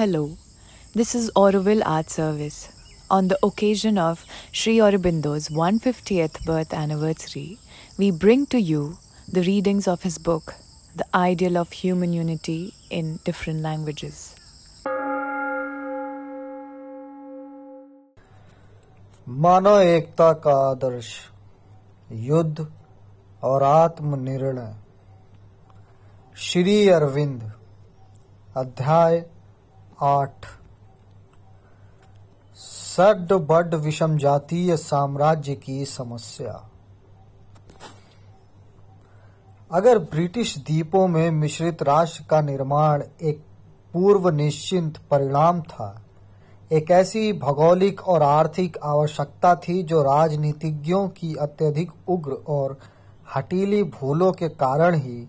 Hello, this is Auroville Art Service. On the occasion of Sri Aurobindo's 150th birth anniversary, we bring to you the readings of his book, The Ideal of Human Unity in Different Languages. मानव एकता का आदर्श युद्ध और आत्मनिर्णय श्री अरविंद अध्याय आठ। सड बड विषम जातीय साम्राज्य की समस्या। अगर ब्रिटिश द्वीपों में मिश्रित राष्ट्र का निर्माण एक पूर्व निश्चिंत परिणाम था, एक ऐसी भौगोलिक और आर्थिक आवश्यकता थी जो राजनीतिज्ञों की अत्यधिक उग्र और हटीली भूलों के कारण ही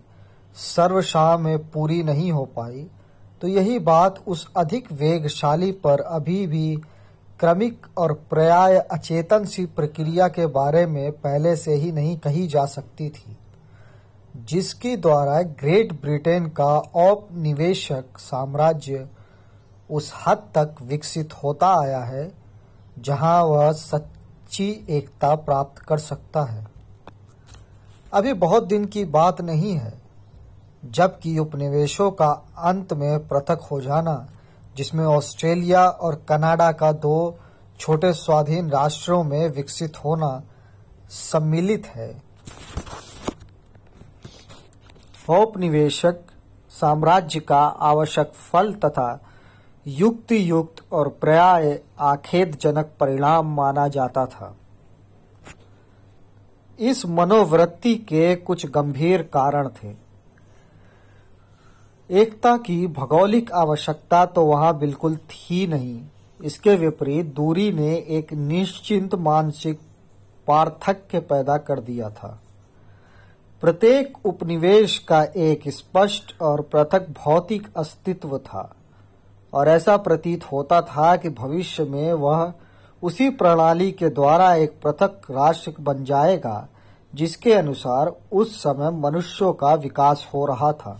सर्वशाह में पूरी नहीं हो पाई तो यही बात उस अधिक वेगशाली पर अभी भी क्रमिक और पर्याय अचेतन सी प्रक्रिया के बारे में पहले से ही नहीं कही जा सकती थी, जिसके द्वारा ग्रेट ब्रिटेन का औपनिवेशक साम्राज्य उस हद तक विकसित होता आया है, जहाँ वह सच्ची एकता प्राप्त कर सकता है। अभी बहुत दिन की बात नहीं है जबकि उपनिवेशों का अंत में पृथक हो जाना, जिसमें ऑस्ट्रेलिया और कनाडा का दो छोटे स्वाधीन राष्ट्रों में विकसित होना सम्मिलित है। औपनिवेशक साम्राज्य का आवश्यक फल तथा युक्ति युक्त और पर्याय आखेदजनक परिणाम माना जाता था। इस मनोवृत्ति के कुछ गंभीर कारण थे। एकता की भौगोलिक आवश्यकता तो वहाँ बिल्कुल थी नहीं। इसके विपरीत दूरी ने एक निश्चिंत मानसिक पार्थक्य पैदा कर दिया था। प्रत्येक उपनिवेश का एक स्पष्ट और पृथक भौतिक अस्तित्व था, और ऐसा प्रतीत होता था कि भविष्य में वह उसी प्रणाली के द्वारा एक पृथक राष्ट्र बन जाएगा, जिसके अनुसार उस समय मनुष्यों का विकास हो रहा था।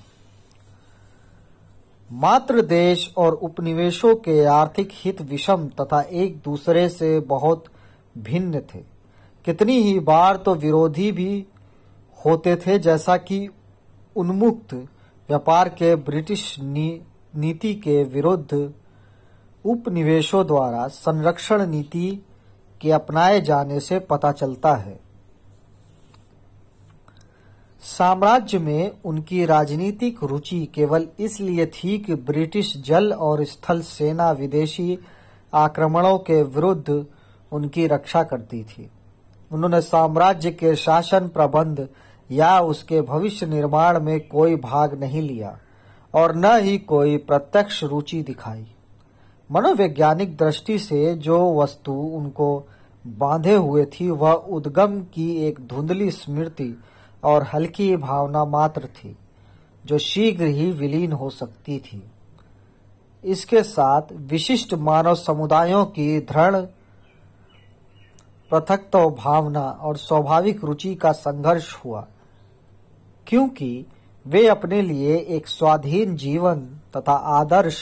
मात्र देश और उपनिवेशों के आर्थिक हित विषम तथा एक दूसरे से बहुत भिन्न थे। कितनी ही बार तो विरोधी भी होते थे जैसा कि उन्मुक्त व्यापार के ब्रिटिश नी, नीति के विरुद्ध उपनिवेशों द्वारा संरक्षण नीति के अपनाए जाने से पता चलता है। साम्राज्य में उनकी राजनीतिक रुचि केवल इसलिए थी कि ब्रिटिश जल और स्थल सेना विदेशी आक्रमणों के विरुद्ध उनकी रक्षा करती थी। उन्होंने साम्राज्य के शासन प्रबंध या उसके भविष्य निर्माण में कोई भाग नहीं लिया और न ही कोई प्रत्यक्ष रुचि दिखाई। मनोवैज्ञानिक दृष्टि से जो वस्तु उनको बांधे हुए थी, वह उद्गम की एक धुंधली स्मृति और हल्की भावना मात्र थी, जो शीघ्र ही विलीन हो सकती थी। इसके साथ विशिष्ट मानव समुदायों की दृढ़ पृथकत्व भावना और स्वाभाविक रुचि का संघर्ष हुआ, क्योंकि वे अपने लिए एक स्वाधीन जीवन तथा आदर्श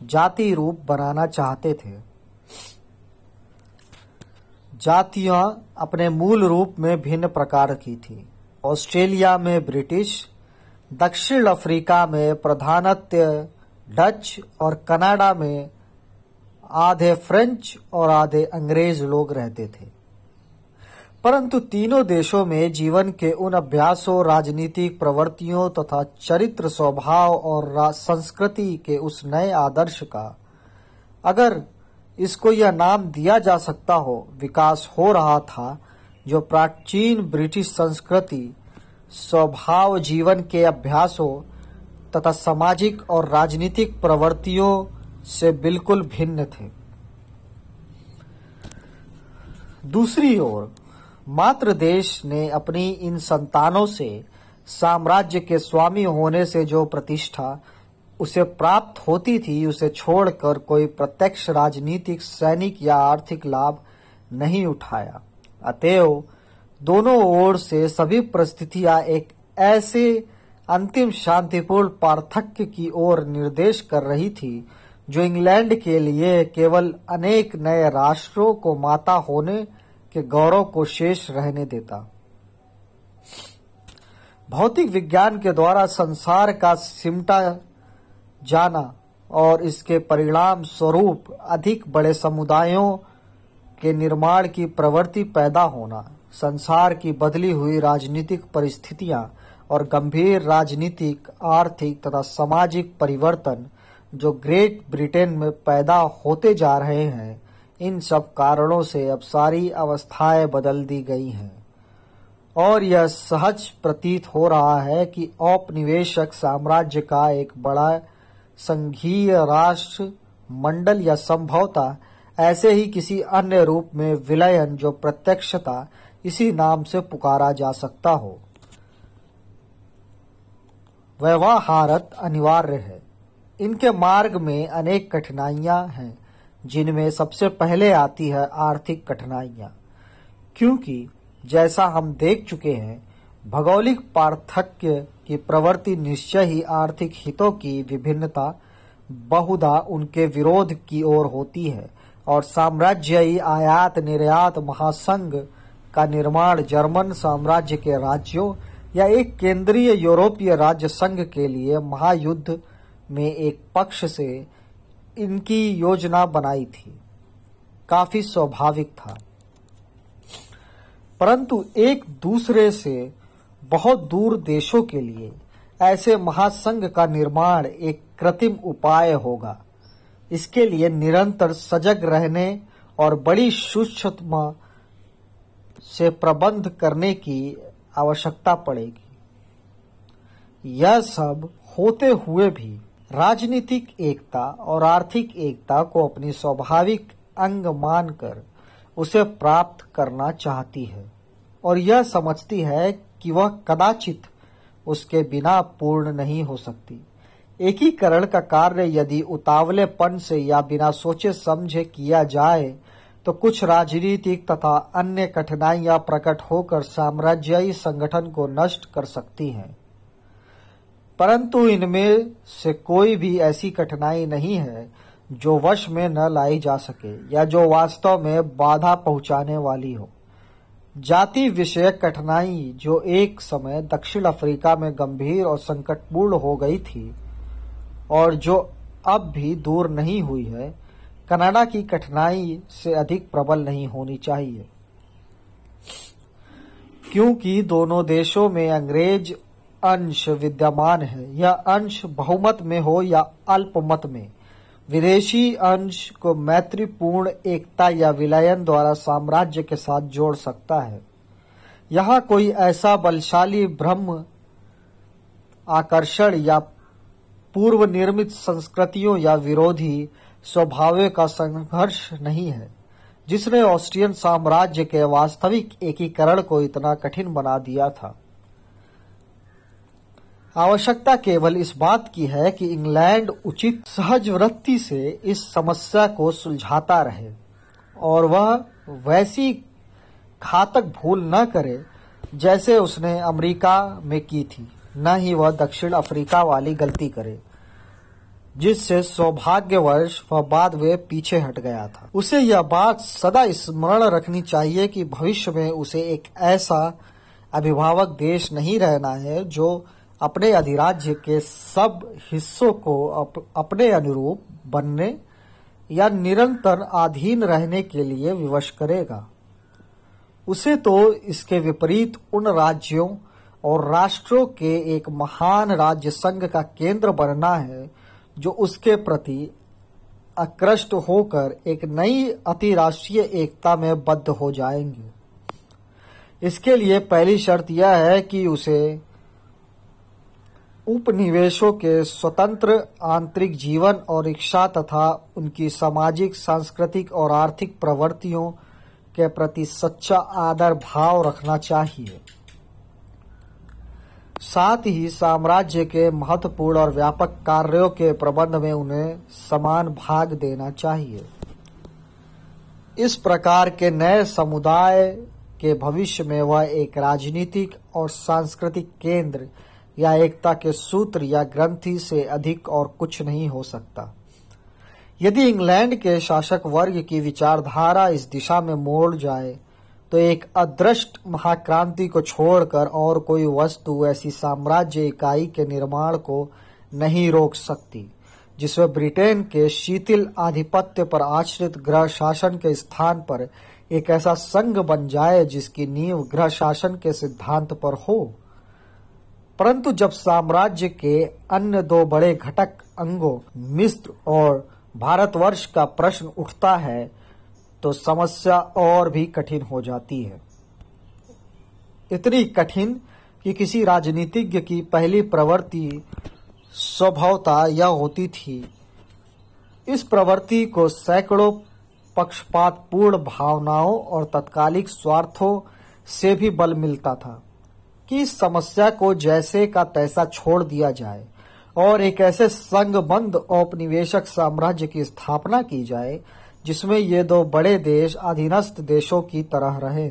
जाति रूप बनाना चाहते थे। जातियाँ अपने मूल रूप में भिन्न प्रकार की थी। ऑस्ट्रेलिया में ब्रिटिश, दक्षिण अफ्रीका में प्रधानत्य डच और कनाडा में आधे फ्रेंच और आधे अंग्रेज़ लोग रहते थे। परंतु तीनों देशों में जीवन के उन अभ्यासों, राजनीतिक प्रवृत्तियों तथा चरित्र स्वभाव और संस्कृति के उस नए आदर्श का, अगर इसको यह नाम दिया जा सकता हो, विकास हो रहा था जो प्राचीन ब्रिटिश संस्कृति, स्वभाव जीवन के अभ्यासों तथा सामाजिक और राजनीतिक प्रवृत्तियों से बिल्कुल भिन्न थे। दूसरी ओर मात्र देश ने अपनी इन संतानों से साम्राज्य के स्वामी होने से जो प्रतिष्ठा उसे प्राप्त होती थी, उसे छोड़कर कोई प्रत्यक्ष राजनीतिक, सैनिक या आर्थिक लाभ नहीं उठाया। अतएव दोनों ओर से सभी परिस्थितियाँ एक ऐसे अंतिम शांतिपूर्ण पार्थक्य की ओर निर्देश कर रही थी, जो इंग्लैंड के लिए केवल अनेक नए राष्ट्रों को माता होने के गौरव को शेष रहने देता। भौतिक विज्ञान के द्वारा संसार का सिमटा जाना और इसके परिणाम स्वरूप अधिक बड़े समुदायों के निर्माण की प्रवृत्ति पैदा होना, संसार की बदली हुई राजनीतिक परिस्थितियाँ और गंभीर राजनीतिक, आर्थिक तथा सामाजिक परिवर्तन जो ग्रेट ब्रिटेन में पैदा होते जा रहे हैं, इन सब कारणों से अब सारी अवस्थाएँ बदल दी गई हैं। और यह सहज प्रतीत हो रहा है कि औपनिवेशक साम्राज्य का एक बड़ा संघीय राष्ट्र मंडल या संभवता ऐसे ही किसी अन्य रूप में विलयन जो प्रत्यक्षता इसी नाम से पुकारा जा सकता हो। व्यवहारत अनिवार्य है। इनके मार्ग में अनेक कठिनाइयाँ हैं, जिनमें सबसे पहले आती है आर्थिक कठिनाइयाँ। क्योंकि जैसा हम देख चुके हैं, भौगोलिक पार्थक्य की प्रवृत्ति निश्चय ही आर्थिक हितों की विभिन्नता, बहुधा उनके विरोध की ओर होती है। और साम्राज्यी आयात निर्यात महासंघ का निर्माण जर्मन साम्राज्य के राज्यों या एक केंद्रीय यूरोपीय राज्य संघ के लिए महायुद्ध में एक पक्ष से इनकी योजना बनाई थी। काफ़ी स्वाभाविक था। परंतु एक दूसरे से बहुत दूर देशों के लिए ऐसे महासंघ का निर्माण एक कृत्रिम उपाय होगा। इसके लिए निरंतर सजग रहने और बड़ी सूक्ष्मता से प्रबंध करने की आवश्यकता पड़ेगी। यह सब होते हुए भी राजनीतिक एकता और आर्थिक एकता को अपनी स्वाभाविक अंग मानकर उसे प्राप्त करना चाहती है और यह समझती है कि वह कदाचित उसके बिना पूर्ण नहीं हो सकती। एकीकरण का कार्य यदि उतावलेपन से या बिना सोचे समझे किया जाए तो कुछ राजनीतिक तथा अन्य कठिनाइयाँ प्रकट होकर साम्राज्यी संगठन को नष्ट कर सकती हैं। परंतु इनमें से कोई भी ऐसी कठिनाई नहीं है जो वश में न लाई जा सके या जो वास्तव में बाधा पहुँचाने वाली हो। जाति विषयक कठिनाई जो एक समय दक्षिण अफ्रीका में गंभीर और संकटपूर्ण हो गई थी और जो अब भी दूर नहीं हुई है, कनाडा की कठिनाई से अधिक प्रबल नहीं होनी चाहिए। क्योंकि दोनों देशों में अंग्रेज़ अंश विद्यमान है यह अंश बहुमत में हो या अल्पमत में, विदेशी अंश को मैत्रीपूर्ण एकता या विलयन द्वारा साम्राज्य के साथ जोड़ सकता है। यहाँ कोई ऐसा बलशाली ब्रह्म आकर्षण या पूर्व निर्मित संस्कृतियों या विरोधी स्वभाव का संघर्ष नहीं है, जिसने ऑस्ट्रियन साम्राज्य के वास्तविक एकीकरण को इतना कठिन बना दिया था। आवश्यकता केवल इस बात की है कि इंग्लैंड उचित सहज वृत्ति से इस समस्या को सुलझाता रहे, और वह वैसी घातक भूल न करे जैसे उसने अमेरिका में की थी। न ही वह दक्षिण अफ्रीका वाली गलती करे। जिससे सौभाग्यवश वह बाद वे पीछे हट गया था। उसे यह बात सदा स्मरण रखनी चाहिए कि भविष्य में उसे एक ऐसा अभिभावक देश नहीं रहना है जो अपने अधिराज्य के सब हिस्सों को अप, अपने अनुरूप बनने या निरंतर अधीन रहने के लिए विवश करेगा। उसे तो इसके विपरीत उन राज्यों और राष्ट्रों के एक महान राज्य संघ का केंद्र बनना है जो उसके प्रति आकृष्ट होकर एक नई अतिराष्ट्रीय एकता में बद्ध हो जाएँगे। इसके लिए पहली शर्त यह है कि उसे उपनिवेशों के स्वतंत्र आंतरिक जीवन और इच्छा तथा उनकी सामाजिक, सांस्कृतिक और आर्थिक प्रवृत्तियों के प्रति सच्चा आदर भाव रखना चाहिए। साथ ही साम्राज्य के महत्वपूर्ण और व्यापक कार्यों के प्रबंध में उन्हें समान भाग देना चाहिए। इस प्रकार के नए समुदाय के भविष्य में वह एक राजनीतिक और सांस्कृतिक केंद्र या एकता के सूत्र या ग्रंथि से अधिक और कुछ नहीं हो सकता। यदि इंग्लैंड के शासक वर्ग की विचारधारा इस दिशा में मोड़ जाए तो एक अदृष्ट महाक्रांति को छोड़कर और कोई वस्तु ऐसी साम्राज्य इकाई के निर्माण को नहीं रोक सकती, जिसमें ब्रिटेन के शीतल आधिपत्य पर आश्रित ग्रह शासन के स्थान पर एक ऐसा संघ बन जाए जिसकी नींव ग्रह शासन के सिद्धांत पर हो। परंतु जब साम्राज्य के अन्य दो बड़े घटक अंगों, मिस्र और भारतवर्ष का प्रश्न उठता है तो समस्या और भी कठिन हो जाती है। इतनी कठिन कि किसी राजनीतिज्ञ की पहली प्रवृत्ति स्वभावता यह होती थी। इस प्रवृत्ति को सैकड़ों पक्षपातपूर्ण भावनाओं और तत्कालिक स्वार्थों से भी बल मिलता था कि इस समस्या को जैसे का तैसा छोड़ दिया जाए और एक ऐसे संघबंद औपनिवेशक साम्राज्य की स्थापना की जाए जिसमें ये दो बड़े देश अधीनस्थ देशों की तरह रहे।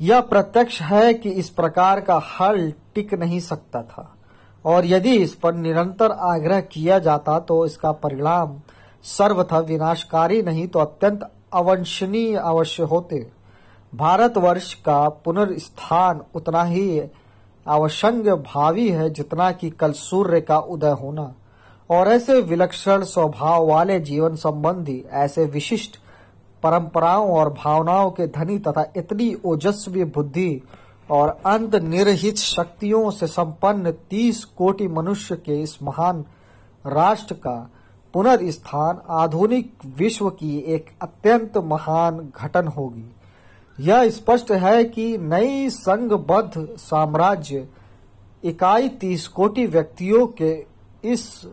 यह प्रत्यक्ष है कि इस प्रकार का हल टिक नहीं सकता था, और यदि इस पर निरंतर आग्रह किया जाता तो इसका परिणाम सर्वथा विनाशकारी नहीं तो अत्यंत अवंशनीय अवश्य होते। भारतवर्ष का पुनर्स्थान उतना ही आवश्यक भावी है जितना कि कल सूर्य का उदय होना। और ऐसे विलक्षण स्वभाव वाले जीवन संबंधी ऐसे विशिष्ट परंपराओं और भावनाओं के धनी तथा इतनी ओजस्वी बुद्धि और अंत निर्हित शक्तियों से संपन्न तीस कोटि मनुष्य के इस महान राष्ट्र का पुनर्स्थान आधुनिक विश्व की एक अत्यंत महान घटन होगी। यह स्पष्ट है कि नई संघबद्ध साम्राज्य इकाई तीस कोटि व्यक्तियों के इस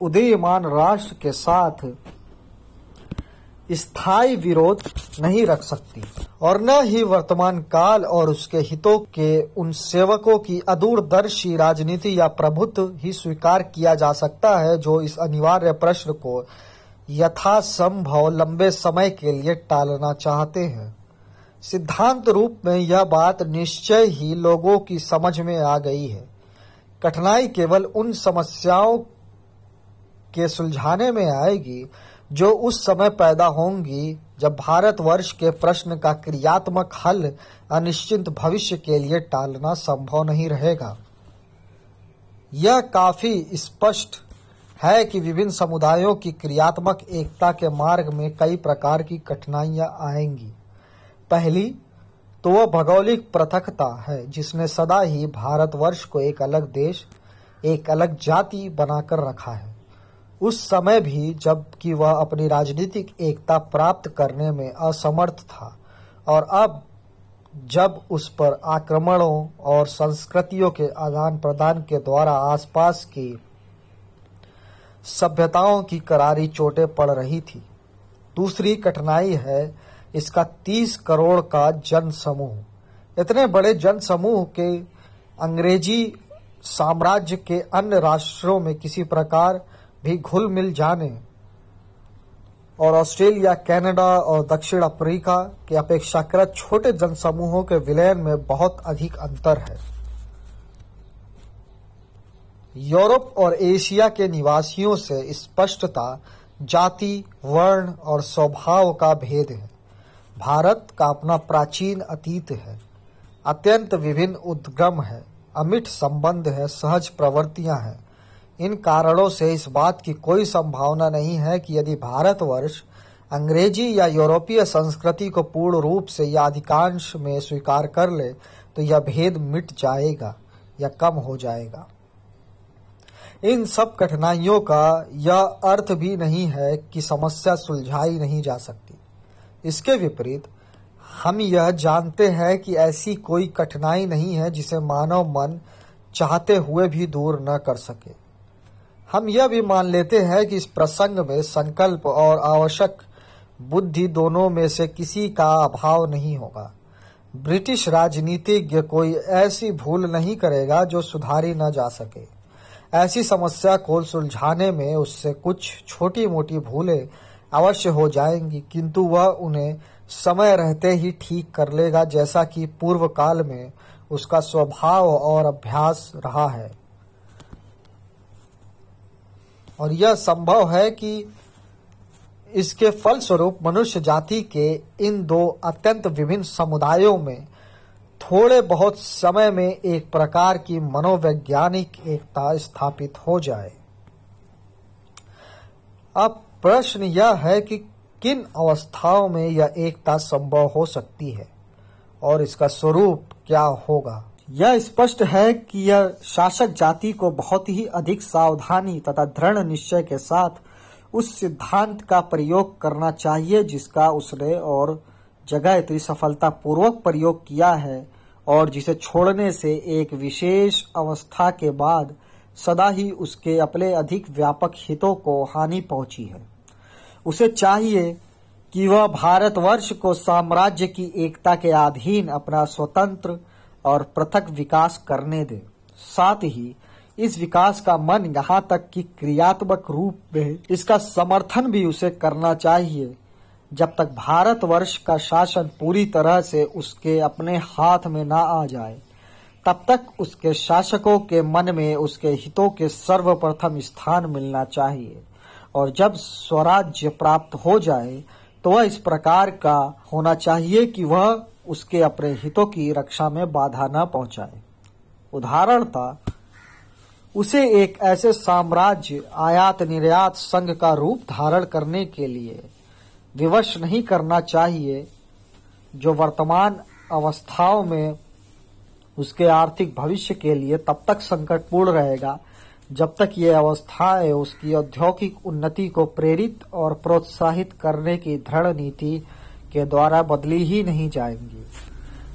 उदयमान राष्ट्र के साथ स्थायी विरोध नहीं रख सकती और न ही वर्तमान काल और उसके हितों के उन सेवकों की अदूरदर्शी राजनीति या प्रभुत्व ही स्वीकार किया जा सकता है जो इस अनिवार्य प्रश्न को यथासंभव लंबे समय के लिए टालना चाहते हैं। सिद्धांत रूप में यह बात निश्चय ही लोगों की समझ में आ गई है। कठिनाई केवल उन समस्याओं के सुलझाने में आएगी, जो उस समय पैदा होंगी, जब भारतवर्ष के प्रश्न का क्रियात्मक हल अनिश्चित भविष्य के लिए टालना संभव नहीं रहेगा। यह काफ़ी स्पष्ट है कि विभिन्न समुदायों की क्रियात्मक एकता के मार्ग में कई प्रकार की कठिनाइयाँ आएँगी। पहली तो वह भौगोलिक पृथकता है, जिसने सदा ही भारतवर्ष को एक अलग देश, एक अलग जाति बनाकर रखा है। उस समय भी जबकि वह अपनी राजनीतिक एकता प्राप्त करने में असमर्थ था और अब जब उस पर आक्रमणों और संस्कृतियों के आदान प्रदान के द्वारा आसपास की सभ्यताओं की करारी चोटें पड़ रही थी। दूसरी कठिनाई है इसका तीस करोड़ का जन समूह इतने बड़े जन समूह के अंग्रेज़ी साम्राज्य के अन्य राष्ट्रों में किसी प्रकार भी घुल मिल जाने। और ऑस्ट्रेलिया, कनाडा और दक्षिण अफ्रीका के अपेक्षाकृत छोटे जनसमूहों के विलयन में बहुत अधिक अंतर है। यूरोप और एशिया के निवासियों से स्पष्टता, जाति, वर्ण और स्वभाव का भेद है। भारत का अपना प्राचीन अतीत है। अत्यंत विभिन्न उद्गम है। अमिट संबंध है। सहज प्रवृत्तियाँ हैं। इन कारणों से इस बात की कोई संभावना नहीं है कि यदि भारतवर्ष अंग्रेज़ी या यूरोपीय संस्कृति को पूर्ण रूप से या अधिकांश में स्वीकार कर ले तो यह भेद मिट जाएगा या कम हो जाएगा। इन सब कठिनाइयों का यह अर्थ भी नहीं है कि समस्या सुलझाई नहीं जा सकती। इसके विपरीत, हम यह जानते हैं कि ऐसी कोई कठिनाई नहीं है जिसे मानव मन चाहते हुए भी दूर न कर सके। हम यह भी मान लेते हैं कि इस प्रसंग में संकल्प और आवश्यक बुद्धि दोनों में से किसी का अभाव नहीं होगा। ब्रिटिश राजनीतिज्ञ कोई ऐसी भूल नहीं करेगा जो सुधारी न जा सके। ऐसी समस्या को सुलझाने में उससे कुछ छोटी मोटी भूलें अवश्य हो जाएँगी, किंतु वह उन्हें समय रहते ही ठीक कर लेगा, जैसा कि पूर्व काल में उसका स्वभाव और अभ्यास रहा है। और यह संभव है कि इसके फलस्वरूप मनुष्य जाति के इन दो अत्यंत विभिन्न समुदायों में थोड़े बहुत समय में एक प्रकार की मनोवैज्ञानिक एकता स्थापित हो जाए। अब प्रश्न यह है कि किन अवस्थाओं में यह एकता संभव हो सकती है और इसका स्वरूप क्या होगा? यह स्पष्ट है कि यह शासक जाति को बहुत ही अधिक सावधानी तथा दृढ़ निश्चय के साथ उस सिद्धांत का प्रयोग करना चाहिए जिसका उसने और जगह इतनी सफलता पूर्वक प्रयोग किया है और जिसे छोड़ने से एक विशेष अवस्था के बाद सदा ही उसके अपने अधिक व्यापक हितों को हानि पहुँची है। उसे चाहिए कि वह भारतवर्ष को साम्राज्य की एकता के अधीन अपना स्वतंत्र और पृथक विकास करने दे। साथ ही, इस विकास का मन यहाँ तक कि क्रियात्मक रूप में इसका समर्थन भी उसे करना चाहिए। जब तक भारतवर्ष का शासन पूरी तरह से उसके अपने हाथ में ना आ जाए, तब तक उसके शासकों के मन में उसके हितों के सर्वप्रथम स्थान मिलना चाहिए। और जब स्वराज्य प्राप्त हो जाए तो वह इस प्रकार का होना चाहिए कि वह उसके अपने हितों की रक्षा में बाधा न पहुँचाए। उदाहरणता उसे एक ऐसे साम्राज्य, आयात निर्यात संघ का रूप धारण करने के लिए विवश नहीं करना चाहिए, जो वर्तमान अवस्थाओं में उसके आर्थिक भविष्य के लिए तब तक संकटपूर्ण रहेगा, जब तक ये अवस्थाएँ उसकी औद्योगिक उन्नति को प्रेरित और प्रोत्साहित करने की दृढ़ नीति के द्वारा बदली ही नहीं जाएँगी।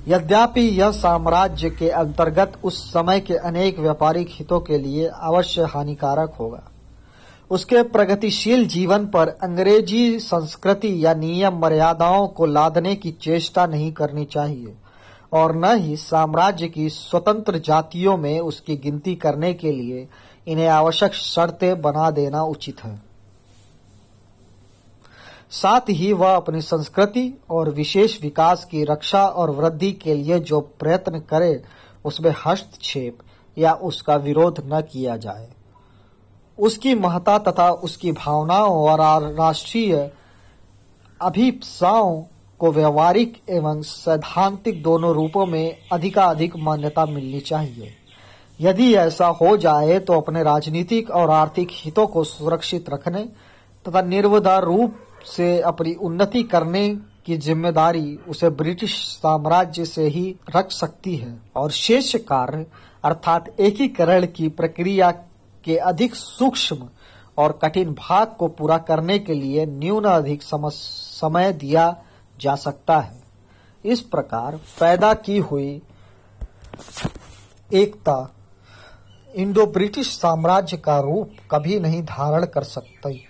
यद्यपि यह साम्राज्य के अंतर्गत उस समय के अनेक व्यापारिक हितों के लिए अवश्य हानिकारक होगा। उसके प्रगतिशील जीवन पर अंग्रेज़ी संस्कृति या नियम मर्यादाओं को लादने की चेष्टा नहीं करनी चाहिए, और न ही साम्राज्य की स्वतंत्र जातियों में उसकी गिनती करने के लिए इन्हें आवश्यक शर्तें बना देना उचित है। साथ ही वह अपनी संस्कृति और विशेष विकास की रक्षा और वृद्धि के लिए जो प्रयत्न करे, उसमें हस्तक्षेप या उसका विरोध न किया जाए। उसकी महत्ता तथा उसकी भावनाओं और राष्ट्रीय अभिप्साओं को व्यवहारिक एवं सैद्धांतिक दोनों रूपों में अधिकाधिक मान्यता मिलनी चाहिए। यदि ऐसा हो जाए तो अपने राजनीतिक और आर्थिक हितों को सुरक्षित रखने तथा निर्वधार रूप से अपनी उन्नति करने की ज़िम्मेदारी उसे ब्रिटिश साम्राज्य से ही रख सकती है। और शेष कार्य, अर्थात एकीकरण की प्रक्रिया के अधिक सूक्ष्म और कठिन भाग को पूरा करने के लिए न्यून अधिक समय दिया जा सकता है। इस प्रकार पैदा की हुई एकता इंडो ब्रिटिश साम्राज्य का रूप कभी नहीं धारण कर सकती।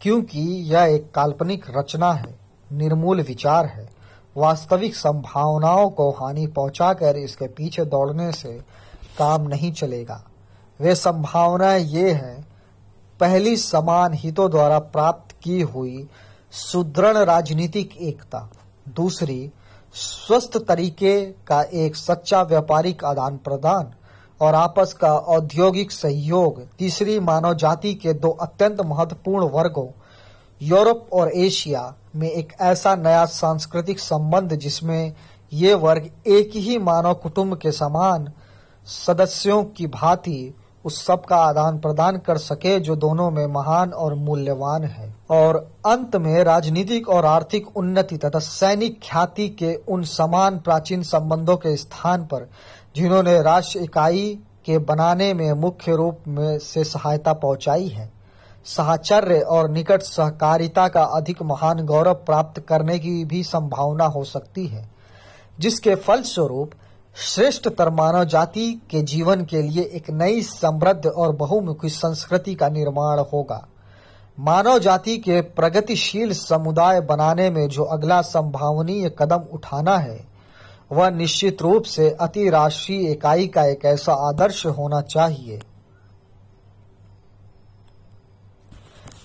क्योंकि यह एक काल्पनिक रचना है, निर्मूल विचार है। वास्तविक संभावनाओं को हानि पहुंचाकर इसके पीछे दौड़ने से काम नहीं चलेगा। वे संभावनाएँ ये हैं, पहली समान हितों द्वारा प्राप्त की हुई सुदृढ़ राजनीतिक एकता, दूसरी स्वस्थ तरीके का एक सच्चा व्यापारिक आदान प्रदान और आपस का औद्योगिक सहयोग तीसरी मानव जाति के दो अत्यंत महत्वपूर्ण वर्गों, यूरोप और एशिया, में एक ऐसा नया सांस्कृतिक संबंध जिसमें ये वर्ग एक ही मानव कुटुंब के समान सदस्यों की भांति उस सब का आदान प्रदान कर सके जो दोनों में महान और मूल्यवान है। और अंत में राजनीतिक और आर्थिक उन्नति तथा सैनिक ख्याति के उन समान प्राचीन संबंधों के स्थान पर जिन्होंने राष्ट्र इकाई के बनाने में मुख्य रूप में से सहायता पहुंचाई है। साहचर्य और निकट सहकारिता का अधिक महान गौरव प्राप्त करने की भी संभावना हो सकती है, जिसके फलस्वरूप श्रेष्ठतर मानव जाति के जीवन के लिए एक नई समृद्ध और बहुमुखी संस्कृति का निर्माण होगा। मानव जाति के प्रगतिशील समुदाय बनाने में जो अगला संभावनीय कदम उठाना है वह निश्चित रूप से अति राष्ट्रीय इकाई का एक ऐसा आदर्श होना चाहिए।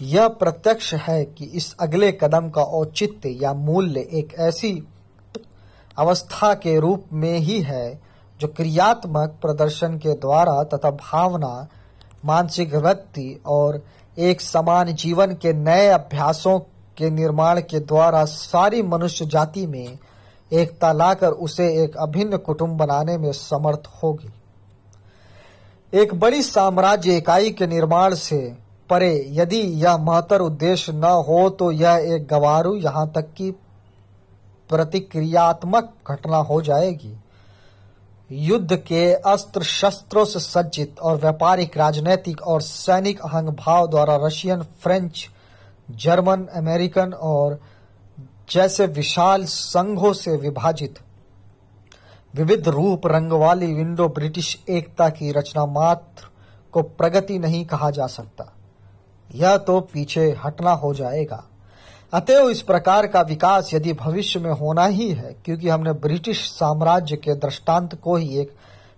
यह प्रत्यक्ष है कि इस अगले कदम का औचित्य या मूल्य एक ऐसी अवस्था के रूप में ही है जो क्रियात्मक प्रदर्शन के द्वारा तथा भावना, मानसिक वृत्ति और एक समान जीवन के नए अभ्यासों के निर्माण के द्वारा सारी मनुष्य जाति में एकता लाकर उसे एक अभिन्न कुटुंब बनाने में समर्थ होगी। एक बड़ी साम्राज्य इकाई के निर्माण से परे यदि यह महत्तर उद्देश्य न हो तो यह एक गवारू यहाँ तक कि प्रतिक्रियात्मक घटना हो जाएगी। युद्ध के अस्त्र शस्त्रों से सज्जित और व्यापारिक, राजनैतिक और सैनिक अहंग भाव द्वारा रशियन, फ्रेंच, जर्मन, अमेरिकन और जैसे विशाल संघों से विभाजित, विविध रूप रंग वाली विंडो ब्रिटिश एकता की रचना मात्र को प्रगति नहीं कहा जा सकता। यह तो पीछे हटना हो जाएगा। अतएव इस प्रकार का विकास यदि भविष्य में होना ही है, क्योंकि हमने ब्रिटिश साम्राज्य के दृष्टांत को ही एक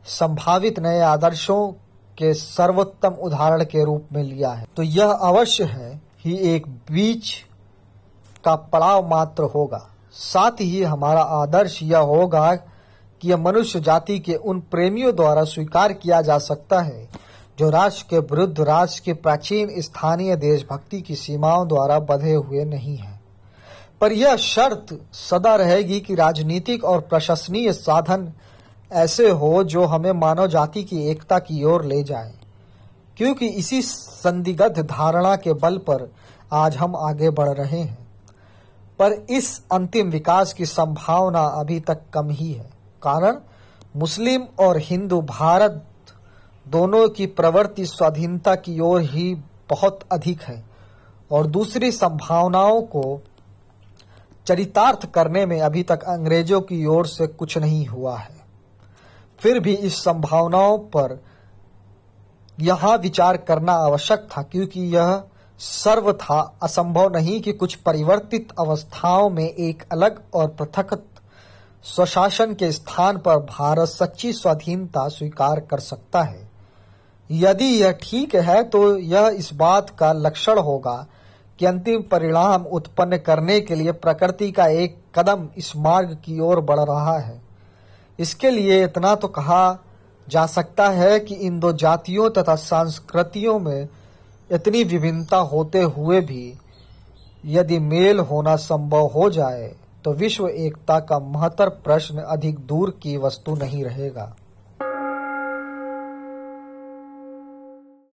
संभावित नए आदर्शों के सर्वोत्तम उदाहरण के रूप में लिया है। तो यह अवश्य है ही एक बीच का पड़ाव मात्र होगा। साथ ही हमारा आदर्श यह होगा कि यह मनुष्य जाति के उन प्रेमियों द्वारा स्वीकार किया जा सकता है, जो राष्ट्र के विरुद्ध राष्ट्र के प्राचीन स्थानीय देशभक्ति की सीमाओं द्वारा बधे हुए नहीं है। पर यह शर्त सदा रहेगी कि राजनीतिक और प्रशासनीय साधन ऐसे हो जो हमें मानव जाति की एकता की ओर ले जाए। क्योंकि इसी संदिग्ध धारणा के बल पर आज हम आगे बढ़ रहे हैं। पर इस अंतिम विकास की संभावना अभी तक कम ही है। कारण, मुस्लिम और हिंदू भारत दोनों की प्रवृत्ति स्वाधीनता की ओर ही बहुत अधिक है और दूसरी संभावनाओं को चरितार्थ करने में अभी तक अंग्रेज़ों की ओर से कुछ नहीं हुआ है। फिर भी इस संभावनाओं पर यहाँ विचार करना आवश्यक था, क्योंकि यह सर्व था असंभव नहीं कि कुछ परिवर्तित अवस्थाओं में एक अलग और पृथक स्वशासन के स्थान पर भारत सच्ची स्वाधीनता स्वीकार कर सकता है। यदि यह ठीक है तो यह इस बात का लक्षण होगा कि अंतिम परिणाम उत्पन्न करने के लिए प्रकृति का एक कदम इस मार्ग की ओर बढ़ रहा है। इसके लिए इतना तो कहा जा सकता है कि इन दो जातियों तथा संस्कृतियों में इतनी विभिन्नता होते हुए भी यदि मेल होना संभव हो जाए तो विश्व एकता का महत्तर प्रश्न अधिक दूर की वस्तु नहीं रहेगा।